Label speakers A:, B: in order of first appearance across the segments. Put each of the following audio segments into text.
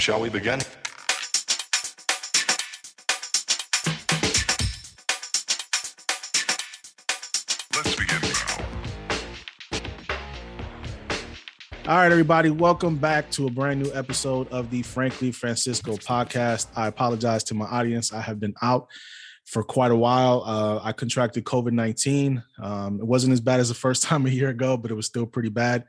A: Shall we begin? Let's begin now.
B: All right, everybody, welcome back to a brand new episode of the Frankly Francisco podcast. I apologize to my audience. I have been out for quite a while. Uh, I contracted COVID 19. Um, it wasn't as bad as the first time a year ago, but it was still pretty bad.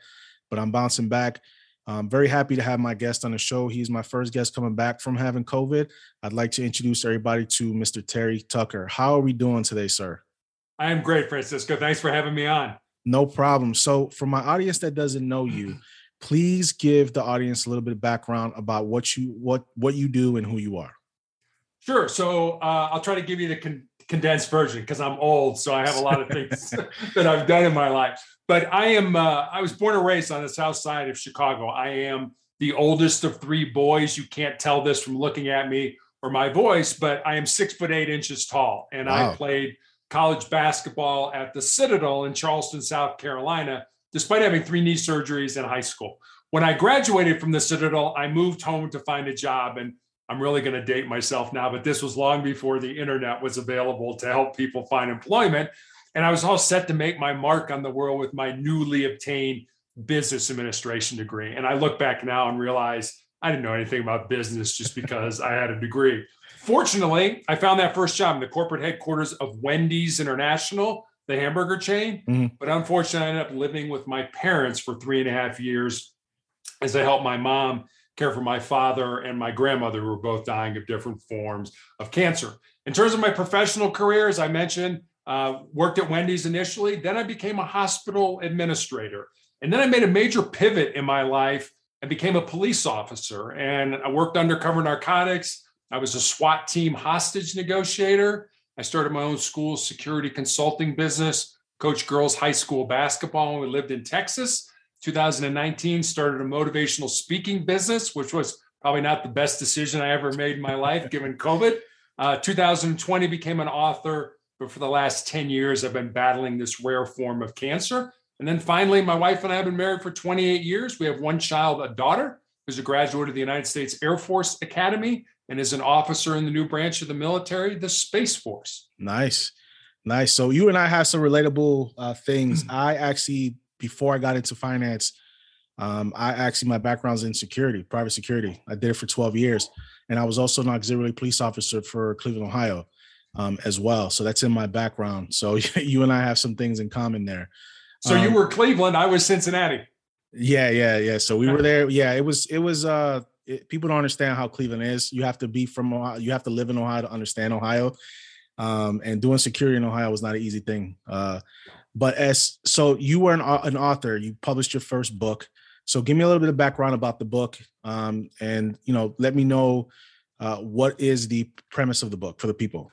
B: But I'm bouncing back. I'm very happy to have my guest on the show. He's my first guest coming back from having COVID. I'd like to introduce everybody to Mr. Terry Tucker. How are we doing today, sir?
C: I am great, Francisco. Thanks for having me on.
B: No problem. So, for my audience that doesn't know you, please give the audience a little bit of background about what you what what you do and who you are.
C: Sure. So uh, I'll try to give you the con- condensed version because I'm old, so I have a lot of things that I've done in my life. But I am uh, I was born and raised on the south side of Chicago. I am the oldest of three boys. You can't tell this from looking at me or my voice, but I am six foot eight inches tall, and
B: Wow.
C: I played college basketball at the Citadel in Charleston, South Carolina, despite having three knee surgeries in high school. When I graduated from the Citadel, I moved home to find a job, and I'm really going to date myself now, but this was long before the internet was available to help people find employment. And I was all set to make my mark on the world with my newly obtained business administration degree. And I look back now and realize I didn't know anything about business just because I had a degree. Fortunately, I found that first job in the corporate headquarters of Wendy's International, the hamburger chain.
B: Mhm.
C: But unfortunately, I ended up living with my parents for three and a half years as I helped my mom care for my father and my grandmother, who were both dying of different forms of cancer. In terms of my professional career, as I mentioned, uh, worked at Wendy's initially. Then I became a hospital administrator. And then I made a major pivot in my life and became a police officer. And I worked undercover narcotics. I was a SWAT team hostage negotiator. I started my own school security consulting business, coached girls high school basketball when we lived in Texas. 2019 started a motivational speaking business, which was probably not the best decision I ever made in my life given COVID. Uh, 2020 became an author, but for the last 10 years, I've been battling this rare form of cancer. And then finally, my wife and I have been married for 28 years. We have one child, a daughter, who's a graduate of the United States Air Force Academy and is an officer in the new branch of the military, the Space Force.
B: Nice, nice. So you and I have some relatable uh, things. I actually, before I got into finance, um, I actually my background's in security, private security. I did it for 12 years, and I was also an auxiliary police officer for Cleveland, Ohio, um, as well. So that's in my background. So you and I have some things in common there.
C: So you
B: Um,
C: were Cleveland, I was Cincinnati.
B: Yeah, yeah, yeah. So we were there. Yeah, it was it was uh it, people don't understand how Cleveland is. You have to be from Ohio, you have to live in Ohio to understand Ohio. Um and doing security in Ohio was not an easy thing. Uh but as so you were an, an author, you published your first book. So give me a little bit of background about the book um and you know, let me know uh what is the premise of the book for the people.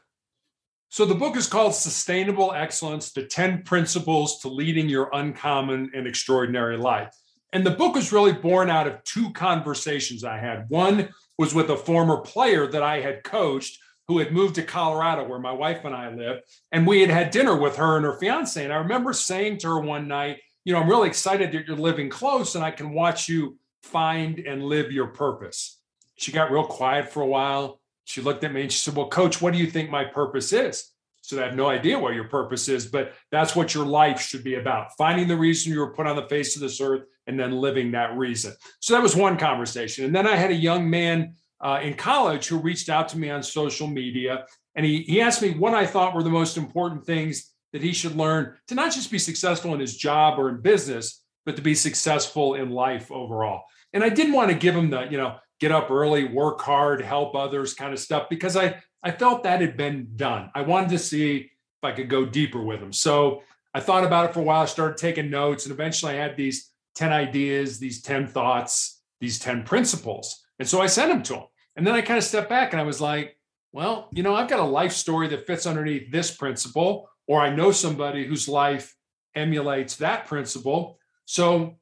C: So the book is called Sustainable Excellence: The 10 Principles to Leading Your Uncommon and Extraordinary Life. And the book was really born out of two conversations I had. One was with a former player that I had coached who had moved to Colorado where my wife and I live, and we had had dinner with her and her fiance. And I remember saying to her one night, you know, I'm really excited that you're living close and I can watch you find and live your purpose. She got real quiet for a while. She looked at me and she said, Well, coach, what do you think my purpose is? So I have no idea what your purpose is, but that's what your life should be about finding the reason you were put on the face of this earth and then living that reason. So that was one conversation. And then I had a young man uh, in college who reached out to me on social media and he, he asked me what I thought were the most important things that he should learn to not just be successful in his job or in business, but to be successful in life overall. And I didn't want to give him the, you know, get up early, work hard, help others kind of stuff because I I felt that had been done. I wanted to see if I could go deeper with him. So I thought about it for a while. Started taking notes, and eventually I had these 10 ideas, these 10 thoughts, these 10 principles. And so I sent them to him. And then I kind of stepped back and I was like, well, you know, I've got a life story that fits underneath this principle, or I know somebody whose life emulates that principle. So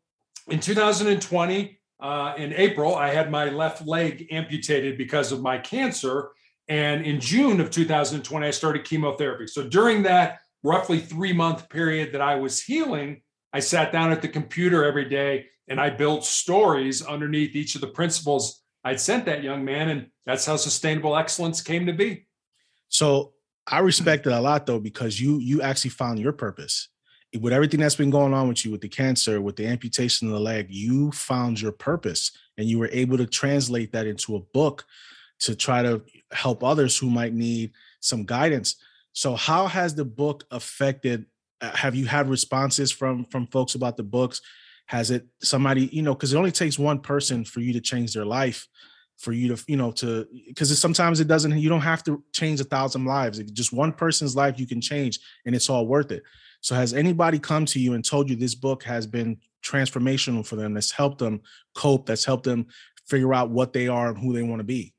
C: in 2020, uh, in April, I had my left leg amputated because of my cancer. And in June of 2020, I started chemotherapy. So during that roughly three month period that I was healing, I sat down at the computer every day and I built stories underneath each of the principles I'd sent that young man, and that's how sustainable excellence came to be.
B: So I respect it a lot though, because you you actually found your purpose. With everything that's been going on with you, with the cancer, with the amputation of the leg, you found your purpose and you were able to translate that into a book to try to help others who might need some guidance. So how has the book affected uh, have you had responses from from folks about the books? Has it somebody, you know, because it only takes one person for you to change their life, for you to, you know, to because sometimes it doesn't, you don't have to change a thousand lives. Just one person's life you can change and it's all worth it. So has anybody come to you and told you this book has been transformational for them, that's helped them cope, that's helped them figure out what they are and who they want to be?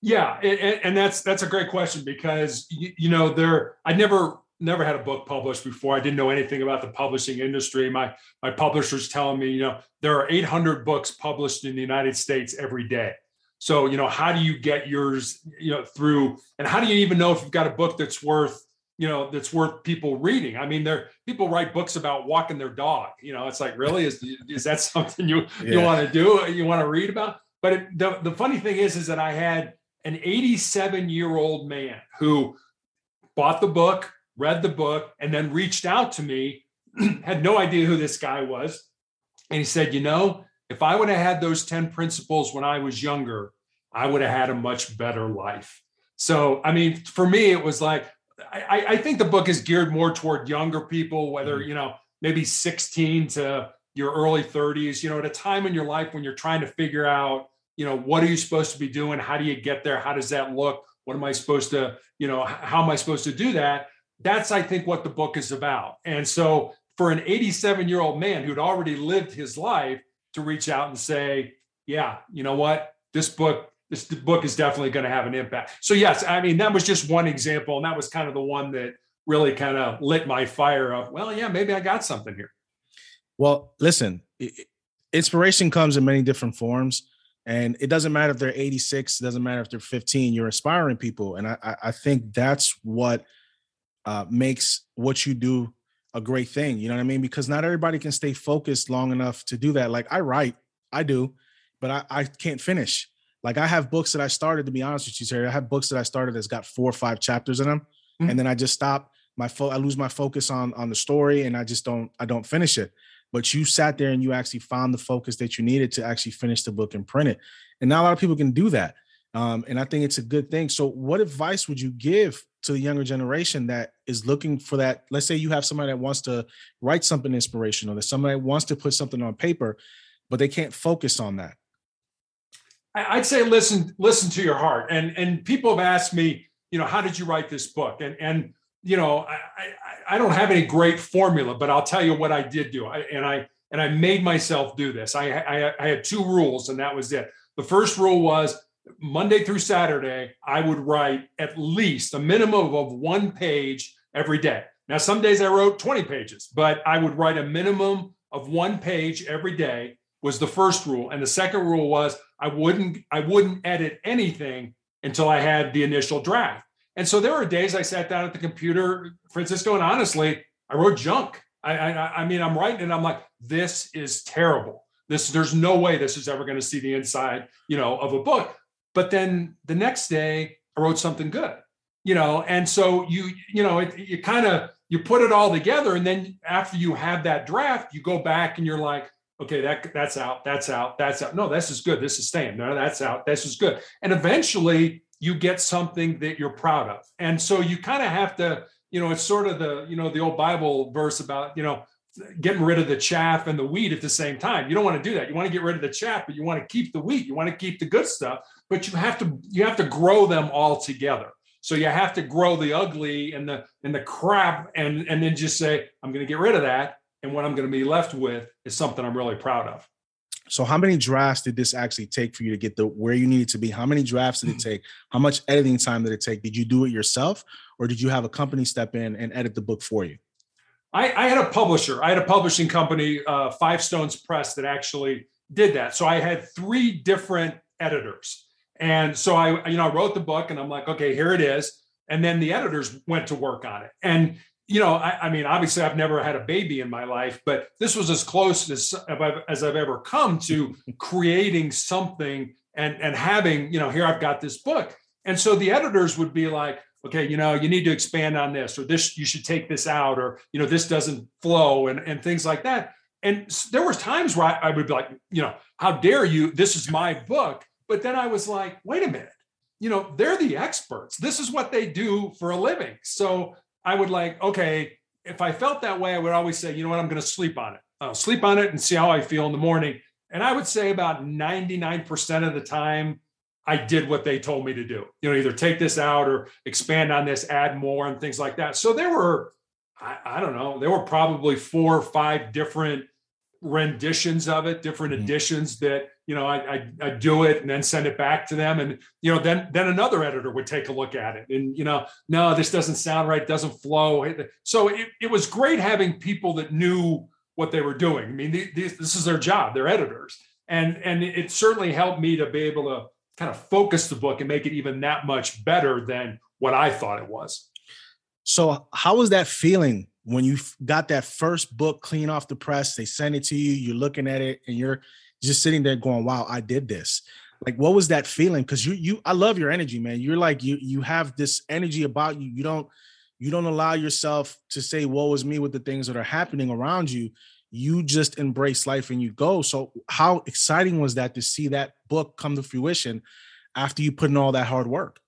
C: Yeah, and, and, that's that's a great question because you, you know there I never never had a book published before. I didn't know anything about the publishing industry. My my publisher's telling me, you know, there are 800 books published in the United States every day. So, you know, how do you get yours, you know, through and how do you even know if you've got a book that's worth, you know, that's worth people reading? I mean, there people write books about walking their dog. You know, it's like, really is is that something you yeah. you want to do? You want to read about? But it, the the funny thing is is that I had an 87 year old man who bought the book, read the book, and then reached out to me, had no idea who this guy was. And he said, You know, if I would have had those 10 principles when I was younger, I would have had a much better life. So, I mean, for me, it was like, I, I think the book is geared more toward younger people, whether, mm-hmm. you know, maybe 16 to your early 30s, you know, at a time in your life when you're trying to figure out, you know, what are you supposed to be doing? How do you get there? How does that look? What am I supposed to, you know, how am I supposed to do that? That's, I think, what the book is about. And so for an 87 year old man who'd already lived his life to reach out and say, yeah, you know what? This book, this book is definitely going to have an impact. So, yes, I mean, that was just one example. And that was kind of the one that really kind of lit my fire up. Well, yeah, maybe I got something here.
B: Well, listen, inspiration comes in many different forms. And it doesn't matter if they're 86, it doesn't matter if they're 15, you're inspiring people. And I, I think that's what uh, makes what you do a great thing. You know what I mean? Because not everybody can stay focused long enough to do that. Like I write, I do, but I, I can't finish. Like I have books that I started, to be honest with you, Terry. I have books that I started that's got four or five chapters in them. Mm-hmm. And then I just stop my fo- I lose my focus on on the story and I just don't I don't finish it. But you sat there and you actually found the focus that you needed to actually finish the book and print it. And not a lot of people can do that. Um, and I think it's a good thing. So, what advice would you give to the younger generation that is looking for that? Let's say you have somebody that wants to write something inspirational, that somebody wants to put something on paper, but they can't focus on that.
C: I'd say listen, listen to your heart. And and people have asked me, you know, how did you write this book? And and you know, I I, I don't have any great formula, but I'll tell you what I did do. I, and I and I made myself do this. I, I I had two rules, and that was it. The first rule was Monday through Saturday, I would write at least a minimum of one page every day. Now, some days I wrote 20 pages, but I would write a minimum of one page every day was the first rule. And the second rule was I wouldn't I wouldn't edit anything until I had the initial draft. And so there were days I sat down at the computer, Francisco, and honestly, I wrote junk. I, I, I mean, I'm writing and I'm like, this is terrible. This, there's no way this is ever going to see the inside, you know, of a book. But then the next day, I wrote something good, you know, and so you, you know, it, you kind of you put it all together, and then after you have that draft, you go back and you're like, okay, that that's out, that's out, that's out. No, this is good. This is staying. No, that's out. This is good. And eventually, you get something that you're proud of. And so you kind of have to, you know, it's sort of the, you know, the old Bible verse about, you know, getting rid of the chaff and the wheat at the same time. You don't want to do that. You want to get rid of the chaff, but you want to keep the wheat. You want to keep the good stuff, but you have to you have to grow them all together. So you have to grow the ugly and the and the crap and and then just say I'm going to get rid of that and what I'm going to be left with is something I'm really proud of.
B: So how many drafts did this actually take for you to get the where you needed to be? How many drafts did it take? How much editing time did it take? Did you do it yourself or did you have a company step in and edit the book for you?
C: I, I had a publisher. I had a publishing company, uh, Five Stones Press, that actually did that. So I had three different editors, and so I, you know, I wrote the book, and I'm like, okay, here it is. And then the editors went to work on it, and you know, I, I, mean, obviously, I've never had a baby in my life, but this was as close as I've, as I've ever come to creating something and and having you know here I've got this book, and so the editors would be like, okay, you know, you need to expand on this, or this you should take this out, or you know, this doesn't flow, and and things like that. And there was times where I, I would be like, you know, how dare you? This is my book. But then I was like, wait a minute, you know, they're the experts. This is what they do for a living. So I would like, okay, if I felt that way, I would always say, you know what, I'm going to sleep on it. I'll sleep on it and see how I feel in the morning. And I would say about 99% of the time, I did what they told me to do. You know, either take this out or expand on this, add more, and things like that. So there were, I, I don't know, there were probably four or five different renditions of it, different mm-hmm. editions that you know I, I I do it and then send it back to them, and you know then then another editor would take a look at it, and you know no, this doesn't sound right, doesn't flow. So it, it was great having people that knew what they were doing. I mean, these, this is their job; they're editors, and and it certainly helped me to be able to kind of focus the book and make it even that much better than what I thought it was.
B: So, how was that feeling when you got that first book clean off the press? They send it to you, you're looking at it, and you're just sitting there going, "Wow, I did this." Like, what was that feeling? Because you, you, I love your energy, man. You're like you, you have this energy about you. You don't, you don't allow yourself to say, "Woe is me" with the things that are happening around you. You just embrace life and you go. So, how exciting was that to see that book come to fruition after you put in all that hard work?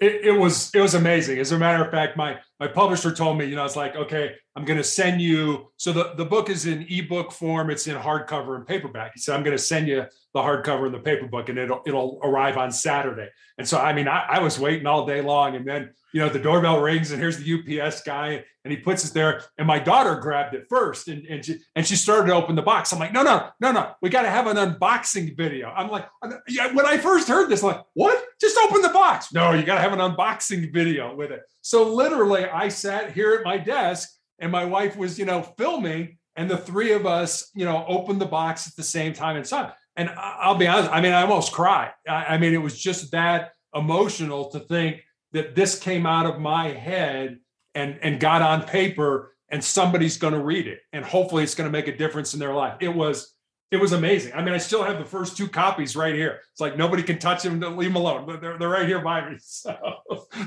C: it, it, was it was amazing. As a matter of fact, my my publisher told me, you know, it's like, okay, I'm going to send you. So the the book is in ebook form. It's in hardcover and paperback. He said, I'm going to send you the hardcover and the paper book, and it'll it'll arrive on Saturday. And so, I mean, I, I was waiting all day long, and then you know the doorbell rings, and here's the UPS guy, and he puts it there. And my daughter grabbed it first, and and she and she started to open the box. I'm like, no, no, no, no, we got to have an unboxing video. I'm like, uh, yeah. When I first heard this, I'm like, what? Just open the box. No, you got to have an unboxing video with it. So literally, I sat here at my desk, and my wife was, you know, filming, and the three of us, you know, opened the box at the same time and saw. And I'll be honest, I mean, I almost cried. I mean, it was just that emotional to think that this came out of my head and and got on paper and somebody's going to read it. And hopefully it's going to make a difference in their life. It was it was amazing. I mean i still have the first two copies right here. It's like nobody can touch them leave them alone. They're, they're right here by me so,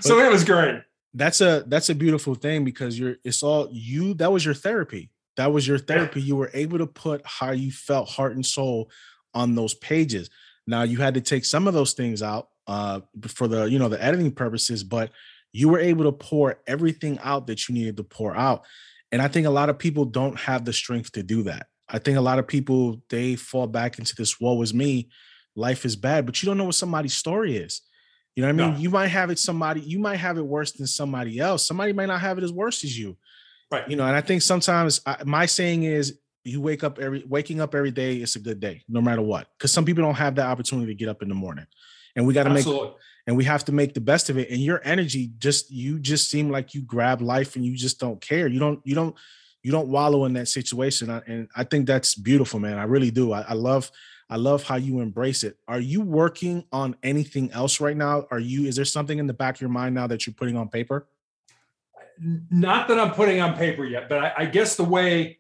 C: so it was great.
B: that's a that's a beautiful thing because you're it's all you that was your therapy. That was your therapy. Yeah. you were able to put how you felt heart and soul on those pages now you had to take some of those things out uh, for the you know the editing purposes, but you were able to pour everything out that you needed to pour out. And I think a lot of people don't have the strength to do that. I think a lot of people they fall back into this woe is me, life is bad, but you don't know what somebody's story is. You know what I mean? No. You might have it somebody, you might have it worse than somebody else. Somebody might not have it as worse as you.
C: Right.
B: You know, and I think sometimes I, my saying is you wake up every waking up every day, it's a good day, no matter what. Because some people don't have that opportunity to get up in the morning. And we got to make and we have to make the best of it. And your energy just you just seem like you grab life and you just don't care. You don't you don't you don't wallow in that situation. And i think that's beautiful man. I really do. I, I love i love how you embrace it. Are you working on anything else right now? Are you is there something in the back of your mind now that you're putting on paper?
C: Not that i'm putting on paper yet but I, I guess the way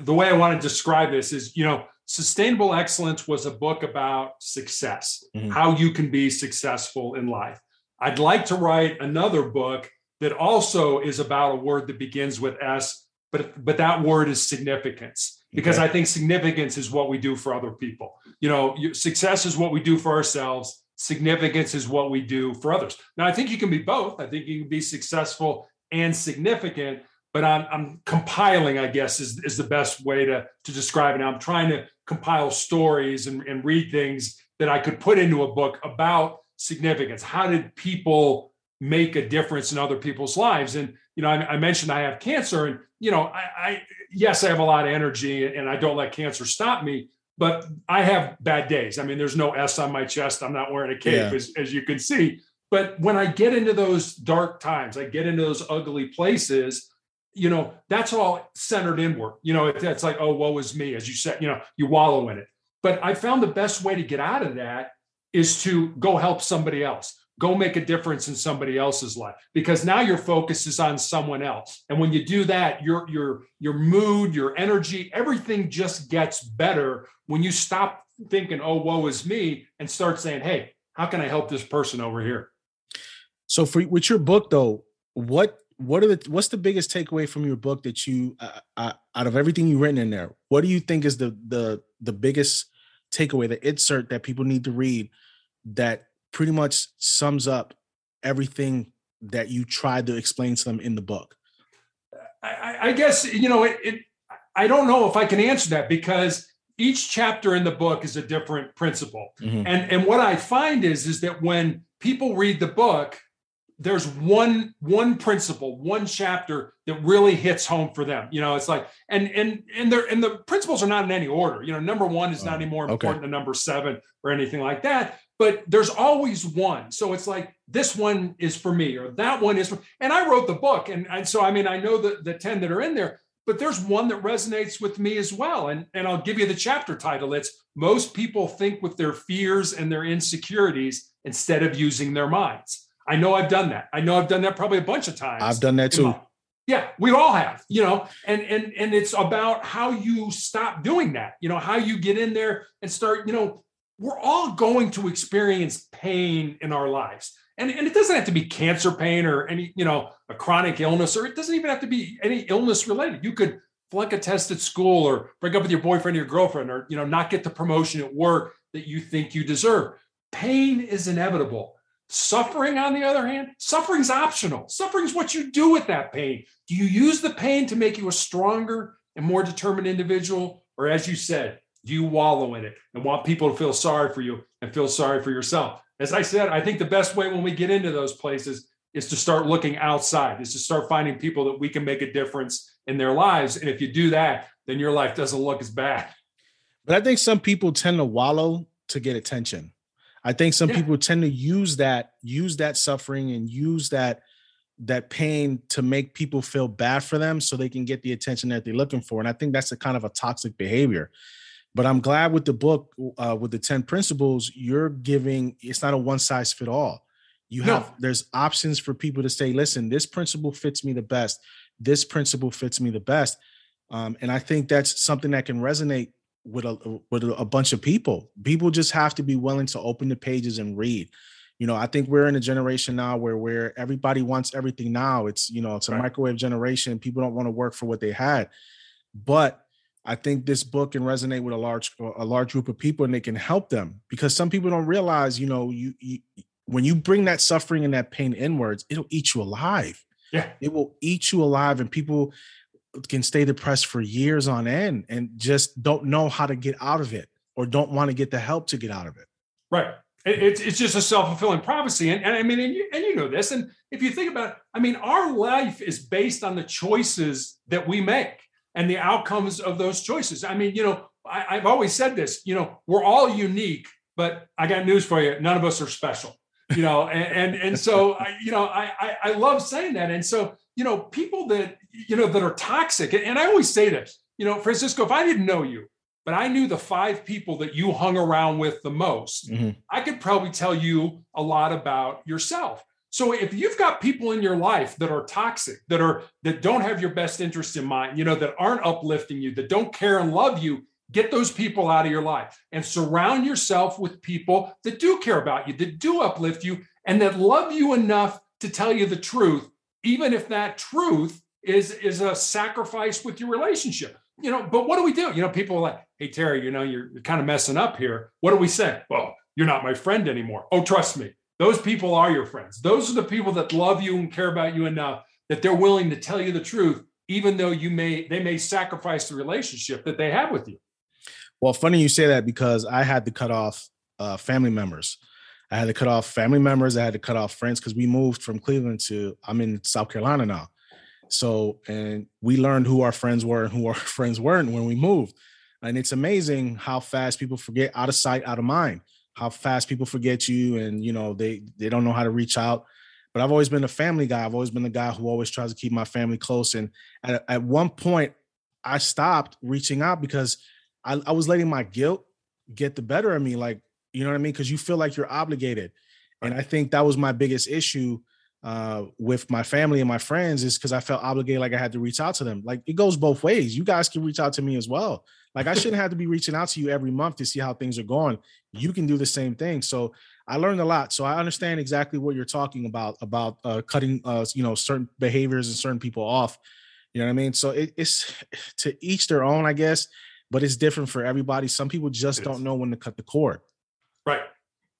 C: the way i want to describe this is you know Sustainable Excellence was a book about success, mm-hmm. how you can be successful in life. I'd like to write another book that also is about a word that begins with S, but but that word is significance because okay. I think significance is what we do for other people. You know, success is what we do for ourselves. Significance is what we do for others. Now, I think you can be both. I think you can be successful and significant, but I'm, I'm compiling, I guess, is, is the best way to, to describe it. Now, I'm trying to compile stories and, and read things that I could put into a book about significance. How did people make a difference in other people's lives? And, you know, I, I mentioned I have cancer and, you know, I, I, yes, I have a lot of energy and I don't let cancer stop me, but I have bad days. I mean, there's no S on my chest. I'm not wearing a cape, yeah. as, as you can see. But when I get into those dark times, I get into those ugly places, you know, that's all centered inward. You know, it's like, oh, woe is me, as you said, you know, you wallow in it. But I found the best way to get out of that is to go help somebody else, go make a difference in somebody else's life, because now your focus is on someone else. And when you do that, your your your mood, your energy, everything just gets better when you stop thinking, oh, woe is me, and start saying, hey, how can I help this person over here?
B: So for with your book though, what what are the what's the biggest takeaway from your book that you uh, uh, out of everything you've written in there? What do you think is the the the biggest takeaway, the insert that people need to read that pretty much sums up everything that you tried to explain to them in the book?
C: I, I guess you know it, it. I don't know if I can answer that because each chapter in the book is a different principle,
B: Mhm.
C: and and what I find is is that when people read the book, there's one one principle, one chapter that really hits home for them. You know, it's like and and and they're and the principles are not in any order. You know, number one is not
B: Oh,
C: any more
B: okay.
C: important than number seven or anything like that. But there's always one. So it's like this one is for me, or that one is for and I wrote the book. And, and so I mean, I know the, the 10 that are in there, but there's one that resonates with me as well. And, and I'll give you the chapter title. It's most people think with their fears and their insecurities instead of using their minds. I know I've done that. I know I've done that probably a bunch of times.
B: I've done that too.
C: my- yeah, we all have, you know, and and and it's about how you stop doing that, you know, how you get in there and start, you know, we're all going to experience pain in our lives. And, and it doesn't have to be cancer pain or any, you know, a chronic illness, or it doesn't even have to be any illness related. You could flunk a test at school or break up with your boyfriend or your girlfriend or, you know, not get the promotion at work that you think you deserve. Pain is inevitable. Suffering, on the other hand, suffering's optional. Suffering's what you do with that pain. Do you use the pain to make you a stronger and more determined individual? Or as you said, do you wallow in it and want people to feel sorry for you and feel sorry for yourself? As I said, I think the best way when we get into those places is to start looking outside, is to start finding people that we can make a difference in their lives. And if you do that, then your life doesn't look as bad.
B: But I think some people tend to wallow to get attention. I think some
C: Yeah.
B: people tend to use that, use that suffering and use that that pain to make people feel bad for them so they can get the attention that they're looking for. And I think that's a kind of a toxic behavior. But I'm glad with the book, uh, with the 10 principles, you're giving it's not a one size fit all. You
C: No.
B: have there's options for people to say, listen, this principle fits me the best. This principle fits me the best. Um, and I think that's something that can resonate with a with a bunch of people. People just have to be willing to open the pages and read. You know, I think we're in a generation now where where everybody wants everything now. It's you know, it's a
C: Right.
B: microwave generation. People don't want to work for what they had. But I think this book can resonate with a large a large group of people and they can help them because some people don't realize, you know, you, you when you bring that suffering and that pain inwards, it'll eat you alive.
C: Yeah.
B: It will eat you alive and people can stay depressed for years on end and just don't know how to get out of it or don't want to get the help to get out of it.
C: Right. It's, it's just a self-fulfilling prophecy. And, and I mean, and you, and you know this. And if you think about it, I mean, our life is based on the choices that we make and the outcomes of those choices. I mean, you know, I, I've always said this, you know, we're all unique, but I got news for you. None of us are special, you know? and, and, and so, I, you know, I, I, I love saying that. And so, you know, people that, you know, that are toxic, and- and I always say this, you know, Francisco, if I didn't know you, but I knew the five people that you hung around with the most, mm-hmm. I could probably tell you a lot about yourself. So if you've got people in your life that are toxic, that are that don't have your best interest in mind, you know, that aren't uplifting you, that don't care and love you, get those people out of your life and surround yourself with people that do care about you, that do uplift you, and that love you enough to tell you the truth, even if that truth is is a sacrifice with your relationship. You know, but what do we do? You know, people are like, hey Terry, you know, you're, you're kind of messing up here. What do we say? Well, you're not my friend anymore. Oh, trust me, those people are your friends. Those are the people that love you and care about you enough that they're willing to tell you the truth, even though you may they may sacrifice the relationship that they have with you.
B: Well, funny you say that because I had to cut off uh, family members. I had to cut off family members. I had to cut off friends because we moved from Cleveland to I'm in South Carolina now. So, and we learned who our friends were and who our friends weren't when we moved. And it's amazing how fast people forget out of sight, out of mind, how fast people forget you and, you know, they, they don't know how to reach out. But I've always been a family guy. I've always been the guy who always tries to keep my family close. And at, at one point, I stopped reaching out because I, I was letting my guilt get the better of me. Like, you know what I mean? Because you feel like you're obligated. And I think that was my biggest issue uh, with my family and my friends is because I felt obligated, like I had to reach out to them. Like it goes both ways. You guys can reach out to me as well. Like I shouldn't have to be reaching out to you every month to see how things are going. You can do the same thing. So I learned a lot. So I understand exactly what you're talking about about uh, cutting, uh, you know, certain behaviors and certain people off. You know what I mean? So it, it's to each their own, I guess, but it's different for everybody. Some people just
C: It
B: don't
C: is.
B: know when to cut the cord.
C: Right.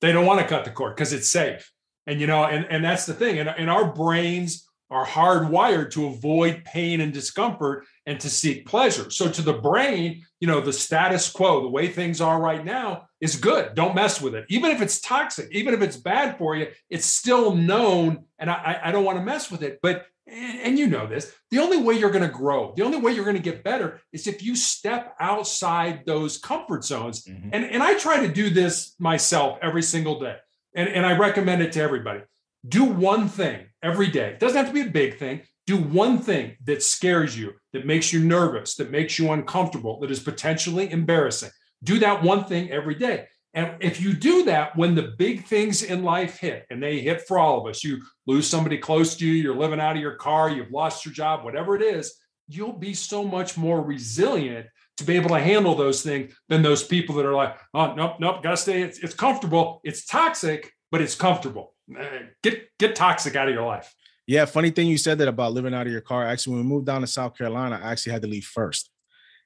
C: They don't want to cut the cord because it's safe. And you know, and, and that's the thing. And, and our brains are hardwired to avoid pain and discomfort and to seek pleasure. So to the brain, you know, the status quo, the way things are right now is good. Don't mess with it. Even if it's toxic, even if it's bad for you, it's still known. And I, I- I don't want to mess with it. But and and you know this, the only way you're going to grow, the only way you're going to get better is if you step outside those comfort zones mm-hmm. and, and I try to do this myself every single day. And, and I recommend it to everybody. Do one thing every day. It doesn't have to be a big thing. Do one thing that scares you, that makes you nervous, that makes you uncomfortable, that is potentially embarrassing. Do that one thing every day. And if you do that, when the big things in life hit, and they hit for all of us, you lose somebody close to you, you're living out of your car, you've lost your job, whatever it is, you'll be so much more resilient to be able to handle those things than those people that are like, oh, nope, nope, gotta stay. It's, it's comfortable. It's toxic, but it's comfortable. Eh, Get get toxic out of your life.
B: Yeah, funny thing you said that about living out of your car. Actually, when we moved down to South Carolina, I actually had to leave first.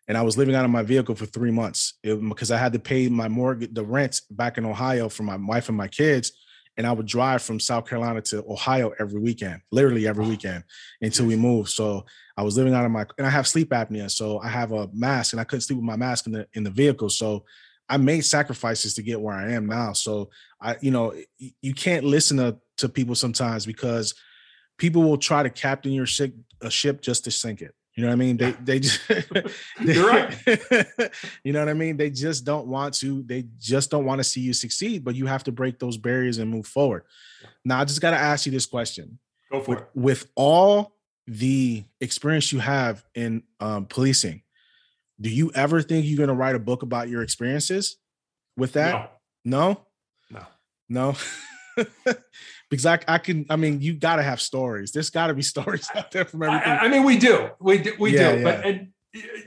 B: And I was living out of my vehicle for three months It- because I had to pay my mortgage, the rent back in Ohio for my wife and my kids. And I would drive from South Carolina to Ohio every weekend, literally every weekend until we moved. So I was living out of my, and I have sleep apnea. So I have a mask and I couldn't sleep with my mask in the, in the vehicle. So I made sacrifices to get where I am now. So I, you know, you can't listen to, to people sometimes because people will try to captain your ship, a ship just to sink it. You know what I mean? They they just
C: You're right.
B: you know what I mean? They just don't want to, they just don't want to see you succeed, but you have to break those barriers and move forward. Now I just gotta ask you this question.
C: Go for
B: With,
C: it.
B: with all the experience you have in um, policing, do you ever think you're gonna write a book about your experiences with that?
C: No,
B: No,
C: no.
B: no. because I, I can, I mean, you gotta have stories. There's gotta be stories out there from
C: I,
B: everything.
C: I mean, we do, we do, we
B: Yeah,
C: do, but and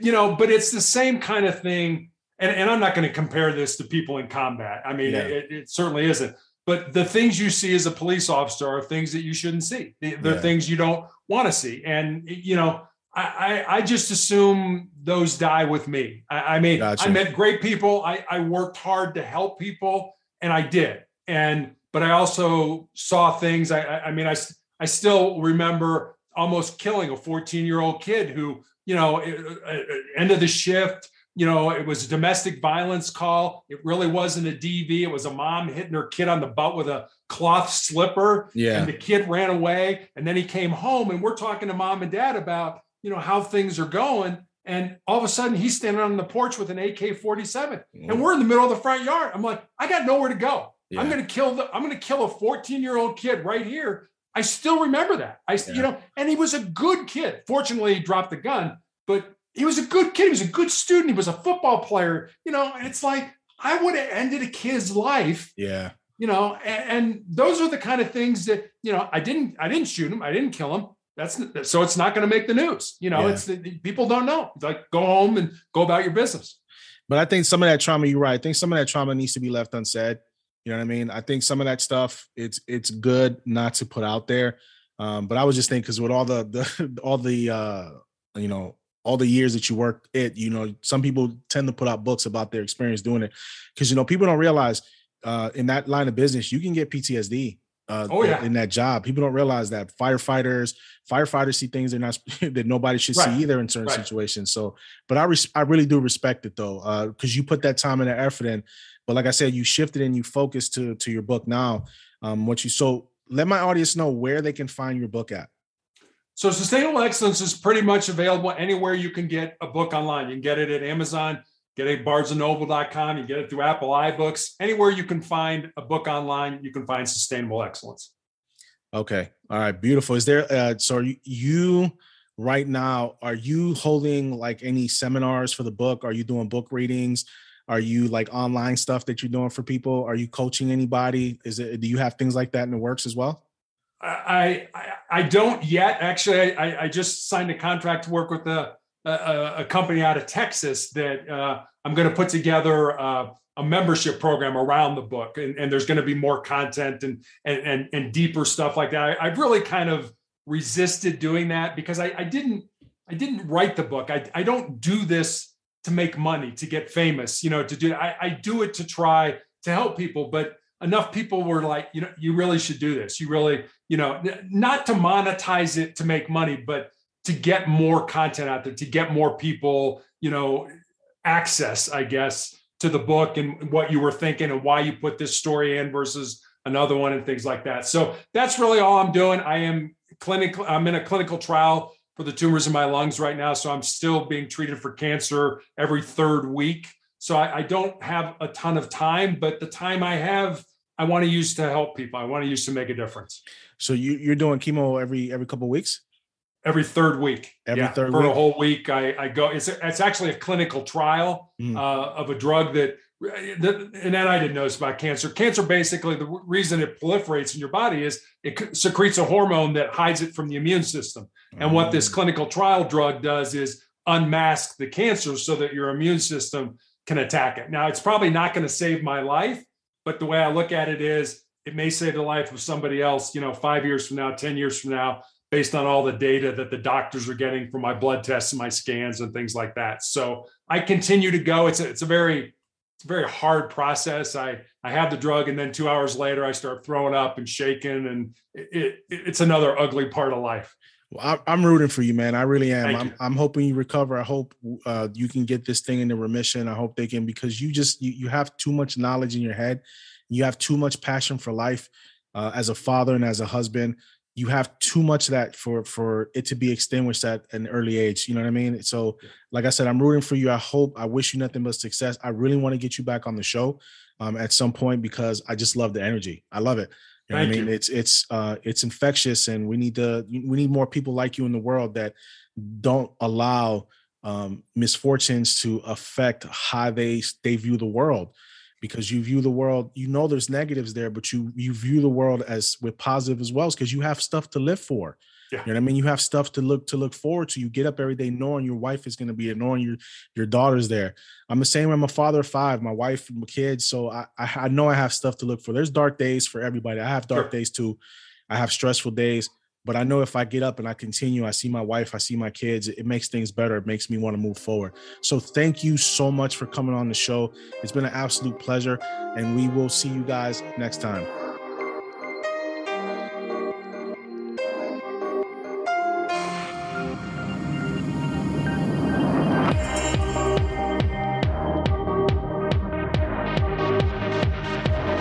C: you know, but it's the same kind of thing. And, and I'm not going to compare this to people in combat. I mean,
B: Yeah.
C: it, it certainly isn't. But the things you see as a police officer are things that you shouldn't see. The, the
B: Yeah.
C: things you don't want to see. And you know, I, I I just assume those die with me. I, I mean,
B: Gotcha.
C: I met great people. I, I worked hard to help people, and I did. And but I also saw things. I I, I mean, I I still remember almost killing a 14 year old kid who you know it- uh, uh, end of the shift. You know, it was a domestic violence call. It really wasn't a DV. It was a mom hitting her kid on the butt with a cloth slipper
B: yeah.
C: and the kid ran away and then he came home and we're talking to mom and dad about you know how things are going and all of a sudden he's standing on the porch with an ak-47 and we're in the middle of the front yard i'm like i got nowhere to go i'm going to kill the i'm going to kill a 14 year old kid right here. I still remember that. I
B: Yeah.
C: you know and he was a good kid. Fortunately he dropped the gun but he was a good kid. He was a good student. He was a football player. You know and it's like i would have ended a kid's life
B: yeah.
C: you know and, and those are the kind of things that you know i didn't i didn't shoot him. I didn't kill him. That's so it's not going to make the news. You know
B: Yeah.
C: it's the, people don't know. It's like go home and go about your business.
B: But I think some of that trauma, you're right. I think some of that trauma needs to be left unsaid. You know what I mean? I think some of that stuff, it's it's good not to put out there. Um, but I was just thinking because with all the the all the uh you know all the years that you work it, you know, some people tend to put out books about their experience doing it because you know people don't realize uh in that line of business you can get PTSD. Uh,
C: Oh, yeah.
B: in that job, people don't realize that firefighters, firefighters see things they're not that nobody should
C: Right.
B: see either in certain
C: Right.
B: situations. So, but I res- I really do respect it though, because you put that time and that effort in. But like I said, you shifted and you focused to to your book now. Um, what you so let my audience know where they can find your book at.
C: so sustainable excellence is pretty much available anywhere you can get a book online you can get it at amazon get it at barnesandnoble.com you get it through apple ibooks anywhere you can find a book online you can find sustainable excellence
B: Okay, all right, beautiful. Is there uh, so are you, you right now? Are you holding like any seminars for the book? Are you doing book readings? Are you like online stuff that you're doing for people? Are you coaching anybody? Is it do you have things like that in the works as well?
C: I, I, I don't yet. Actually, I, I just signed a contract to work with a a, a company out of Texas that uh, I'm going to put together uh, a membership program around the book, and, and there's going to be more content and and and, and deeper stuff like that. I, have really kind of resisted doing that because I, I didn't I didn't write the book. I, I don't do this to make money, to get famous, you know, to do I, I do it to try to help people, but enough people were like, you know, you really should do this. You really, you know, not to monetize it to make money, but to get more content out there, to get more people, you know, access, I guess, to the book and what you were thinking and why you put this story in versus another one and things like that. So that's really all I'm doing. I am clinical, I'm in a clinical trial for the tumors in my lungs right now. So I'm still being treated for cancer every third week. So I, I don't have a ton of time, but the time I have, I want to use to help people. I want to use to make a difference.
B: So you, you're doing chemo every every couple weeks?
C: Every third week.
B: Every yeah, third
C: for
B: week?
C: a whole week. I, I go. It's it's actually a clinical trial mm. uh, of a drug that and then I didn't know this about cancer. Cancer basically the reason it proliferates in your body is it secretes a hormone that hides it from the immune system. And what this clinical trial drug does is unmask the cancer so that your immune system can attack it. Now, it's probably not going to save my life, but the way I look at it is it may save the life of somebody else, you know, five years from now, 10 years from now, based on all the data that the doctors are getting from my blood tests and my scans and things like that. So I continue to go. It's a, it's a very it's a very hard process. I I have the drug, and then two hours later, I start throwing up and shaking, and it, it it's another ugly part of life.
B: Well, I, am rooting for you, man. I really am. I'm, I'm, hoping you recover. I hope uh, you can get this thing into remission. I hope they can because you just you, you have too much knowledge in your head. You have too much passion for life uh, as a father and as a husband you have too much of that for for it to be extinguished at an early age. You know what I mean? So, like I said, I'm rooting for you. I hope I wish you nothing but success. I really want to get you back on the show um, at some point because I just love the energy. I love it. You know I mean? You. It's it's uh it's infectious and we need to we need more people like you in the world that don't allow um misfortunes to affect how they they view the world because you view the world you know there's negatives there but you you view the world as with positive as well because you have stuff to live for yeah. you know what i mean you have stuff to look to look forward to you get up every day knowing your wife is going to be there knowing your your daughter's there i'm the same i'm a father of five my wife my kids so i i know i have stuff to look for there's dark days for everybody i have dark sure. days too i have stressful days but I know if I get up and I continue, I see my wife, I see my kids, it makes things better. It makes me want to move forward. So thank you so much for coming on the show. It's been an absolute pleasure. And we will see you guys next time.